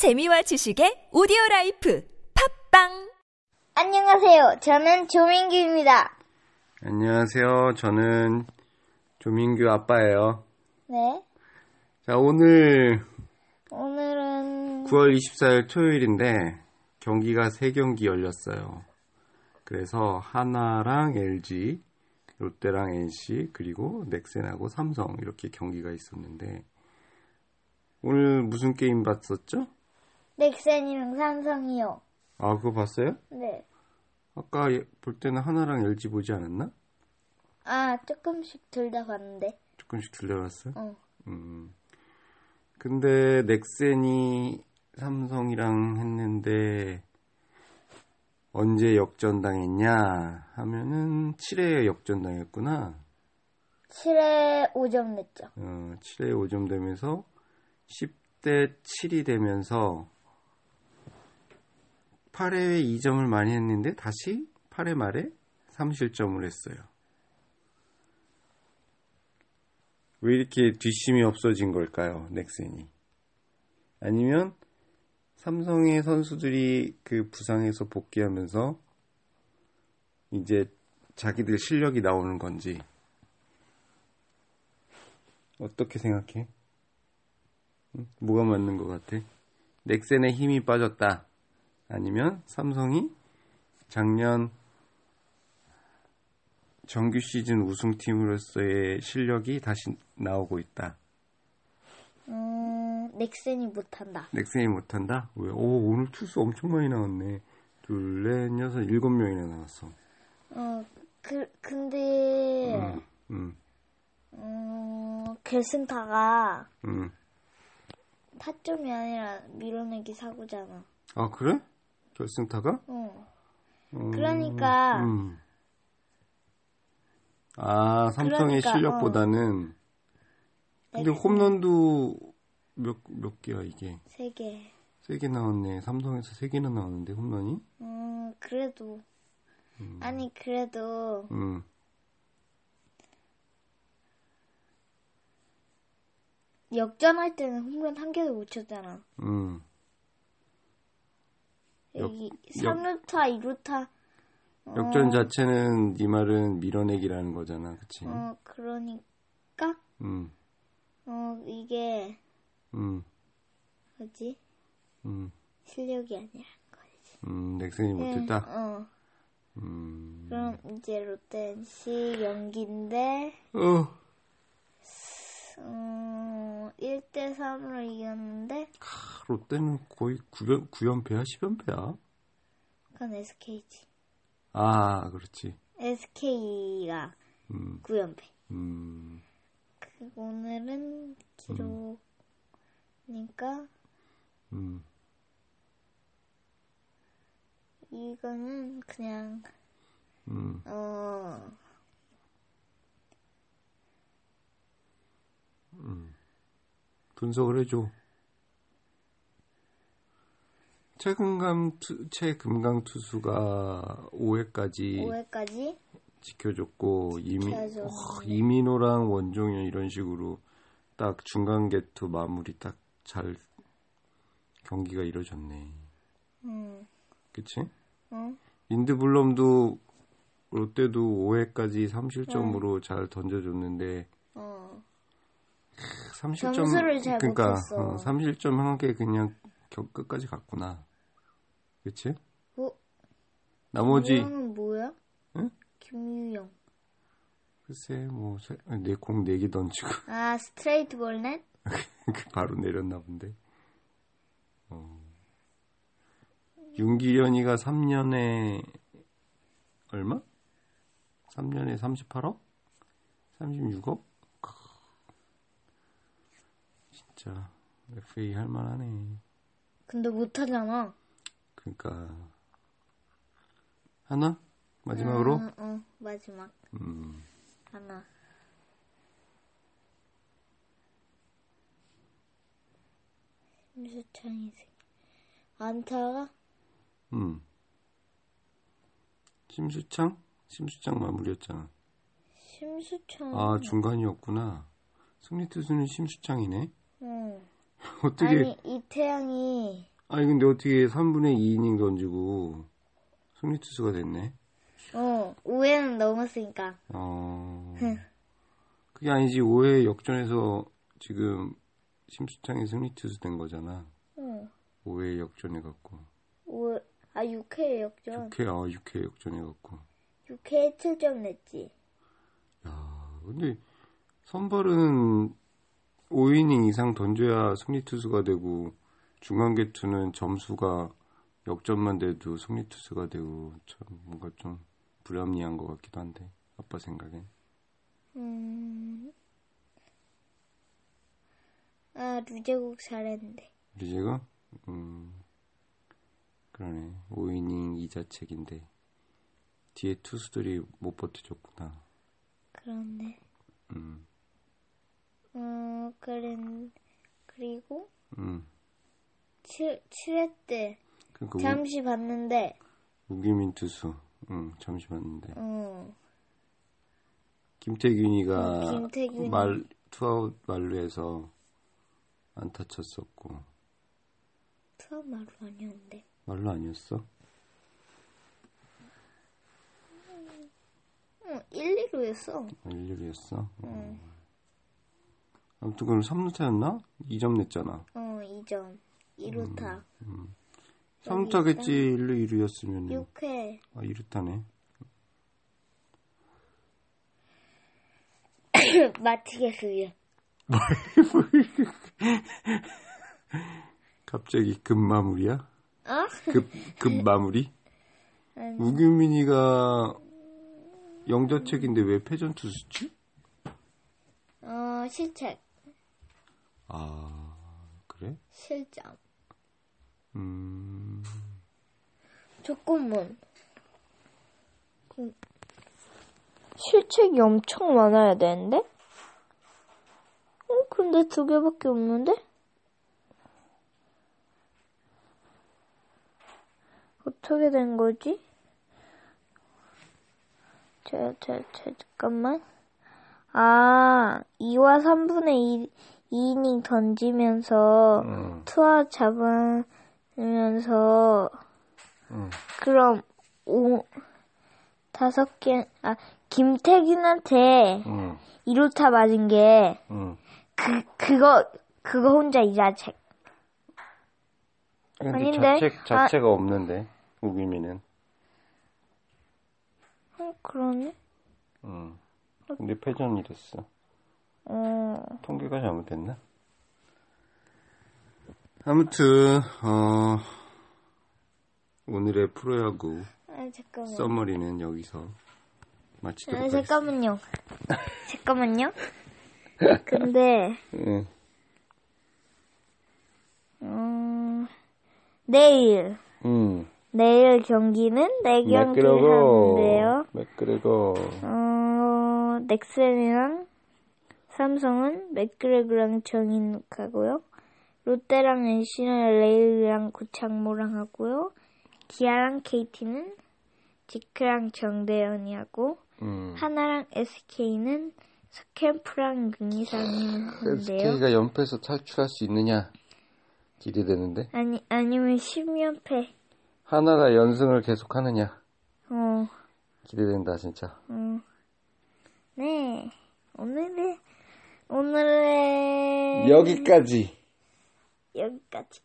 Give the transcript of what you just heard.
재미와 지식의 오디오 라이프 팟빵 안녕하세요. 저는 조민규입니다. 안녕하세요. 저는 조민규 아빠예요. 네. 자, 오늘 오늘은 9월 24일 토요일인데 경기가 3경기 열렸어요. 그래서 한화랑 LG, 롯데랑 NC, 그리고 넥센하고 삼성 이렇게 경기가 있었는데 오늘 무슨 게임 봤었죠? 넥센이랑 삼성이요. 아, 그거 봤어요? 네. 아까 예- 볼 때는 하나랑 LG 보지 않았나? 아, 조금씩 둘 다 봤는데. 조금씩 들려봤어? 어. 음. 근데 넥센이 삼성이랑 했는데 언제 역전당했냐 하면은 7회에 역전당했구나. 7에 5점 냈죠. 어, 7회 5점 되면서 10대 7이 되면서 8회에 2점을 많이 했는데 다시 8회 말에 3실점을 했어요. 왜 이렇게 뒷심이 없어진 걸까요, 넥센이? 아니면 삼성의 선수들이 그 부상에서 복귀하면서 이제 자기들 실력이 나오는 건지 어떻게 생각해? 응? 뭐가 맞는 것 같아? 넥센의 힘이 빠졌다. 아니면 삼성이 작년 정규 시즌 우승팀으로서의 실력이 다시 나오고 있다. 음, 넥센이 못한다. 넥센이 못한다? 왜? 오, 오늘 투수 엄청 많이 나왔네. 둘, 넷, 여섯, 일곱 명이나 나왔어. 어, 그, 근데, 음, 음, 음, 결승타가 음. 타점이 아니라 밀어내기 사고잖아. 아, 그래? 결승타가? 어. 음, 그러니까, 음. 아, 삼성의 그러니까, 실력보다는. 근데 넥센 홈런도 몇, 몇 개야, 이게? 세 개. 세 개 나왔네. 삼성에서 세 개나 나왔는데, 홈런이? 음, 그래도. 아니, 그래도, 음. 역전할 때는 홈런 한 개도 못 쳤잖아. 음. 역- 여기 역- 3루타, 2루타. 역전 자체는 네 말은 밀어내기라는 거잖아. 그치? 어, 그러니까, 음. 어, 이게, 음. 뭐지? 음. 실력이 아니라. 음. 넥센이 네, 못했다? 어. 음. 그럼 이제 롯데시 연기인데, 어. 음, 1대 3으로 이겼는데, 롯데는 거의 9연, 9연패야? 10연패야? 그건 SK지. 아, 그렇지. SK가 음. 9연패. 음. 그 오늘은 기록이니까, 음. 이거는 그냥, 음. 어, 분석을 해줘. 최금강 투, 최금강 투수가 5회까지 5회까지 지켜줬고 이미. 와, 이민호랑 원종현 이런 식으로 딱 중간 개투 마무리 딱 잘 경기가 이루어졌네. 음, 그치? 응? 인드블럼도 롯데도 5회까지 3실점으로 잘 던져줬는데 어, 3실점 점수를 잘 그러니까. 어, 3실점 한 개 그냥 겨- 끝까지 갔구나. 그치? 어? 나머지 유영은 뭐야? 응? 김유영. 글쎄 뭐내공 4개 던지고 아, 스트레이트 볼넷? 그 바로 내렸나 본데. 어. 윤기련이가 3년에 얼마? 3년에 38억? 36억? 크. 진짜 FA 할 만하네. 근데 못 하잖아. 그러니까 하나? 마지막으로? 응, 응, 마지막. 음. 하나. 심수창이 생 안타가 음. 심수창? 심수창 마무리였잖아. 심수창. 아, 중간이었구나. 승리 투수는 심수창이네. 응. 어떻게 아니 이태양이 아니 근데 어떻게 3분의 2이닝 던지고 승리 투수가 됐네. 어 5회는 넘었으니까 어. 그게 아니지 5회 역전해서 지금 심수창이 승리 투수 된 거잖아. 응. 5회 역전해 갖고. 5, 아 6회 역전 6회 아 6회 역전해 갖고. 6회에 7점 냈지 야, 근데 선발은 5이닝 이상 던져야 승리 투수가 되고 중간 개투는 점수가 역전만 돼도 승리 투수가 되고 참 뭔가 좀 불합리한 것 같기도 한데 아빠 생각엔. 음. 아 루제국 잘했는데. 리제가 음. 그러네. 5이닝 이자책인데. 뒤에 투수들이 못 버텨줬구나. 그런데 음, 어 그런 그리고 음. 7, 7회 때 그러니까 잠시 봤는데 우, 우기민 투수, 음 잠시 봤는데 어 김태균이가 어, 김태균이. 말 투아웃 만루에서 안타 쳤었고 투아웃 만루 아니었는데 만루 아니었어? 어 1, 2루였어 1루였어? 아무튼 그럼 3루타였나? 2점 냈잖아. 어 2점 2루타 음. 3루타겠지 1루 2루였으면 6회 아 2루타네. 마치겠어요 갑자기 급 마무리야? 어? 급, 급 마무리? 아니. 우규민이가 영자책인데 왜 패전 투수지? 어 실책 아 그래? 실점 음 조건문 그, 실책이 엄청 많아야 되는데? 어, 근데 두 개밖에 없는데? 어떻게 된 거지? 자, 자, 자, 잠깐만. 아, 2와 3분의 2, 2 이닝 던지면서 음, 투아 잡으면서 음. 그럼 오 다섯 개 아 김태균한테 음, 2루타 맞은 게 음. 그 그거 그거 혼자 이자책 아닌데? 자책 자체가 없는데 우규민은. 어 그러네 음. 근데 패전이랬어. 어 통계가 잘못됐나? 아무튼 어, 오늘의 프로야구 아, 잠깐만 써머리는 여기서 마치도록 아, 하겠습니다. 잠깐만요 잠깐만요 근데 예. 음 내일 음. 내일 경기는 네 경기 맥그레고. 하는데요 맥그레고. 어, 넥센이랑 삼성은 맥그레그랑 정인욱하고요. 롯데랑 NC는 레일이랑 구창모랑 하고요. 기아랑 KT는 지크랑 정대현이 하고 음. 하나랑 SK는 스캠프랑 윤희상이 하는데요. SK가 연패에서 탈출할 수 있느냐 기대되는데 아니 아니면 10연패. 하나가 연승을 계속하느냐 어, 기대된다 진짜. 어. 네. 오늘의 오늘의 여기까지. 여기까지.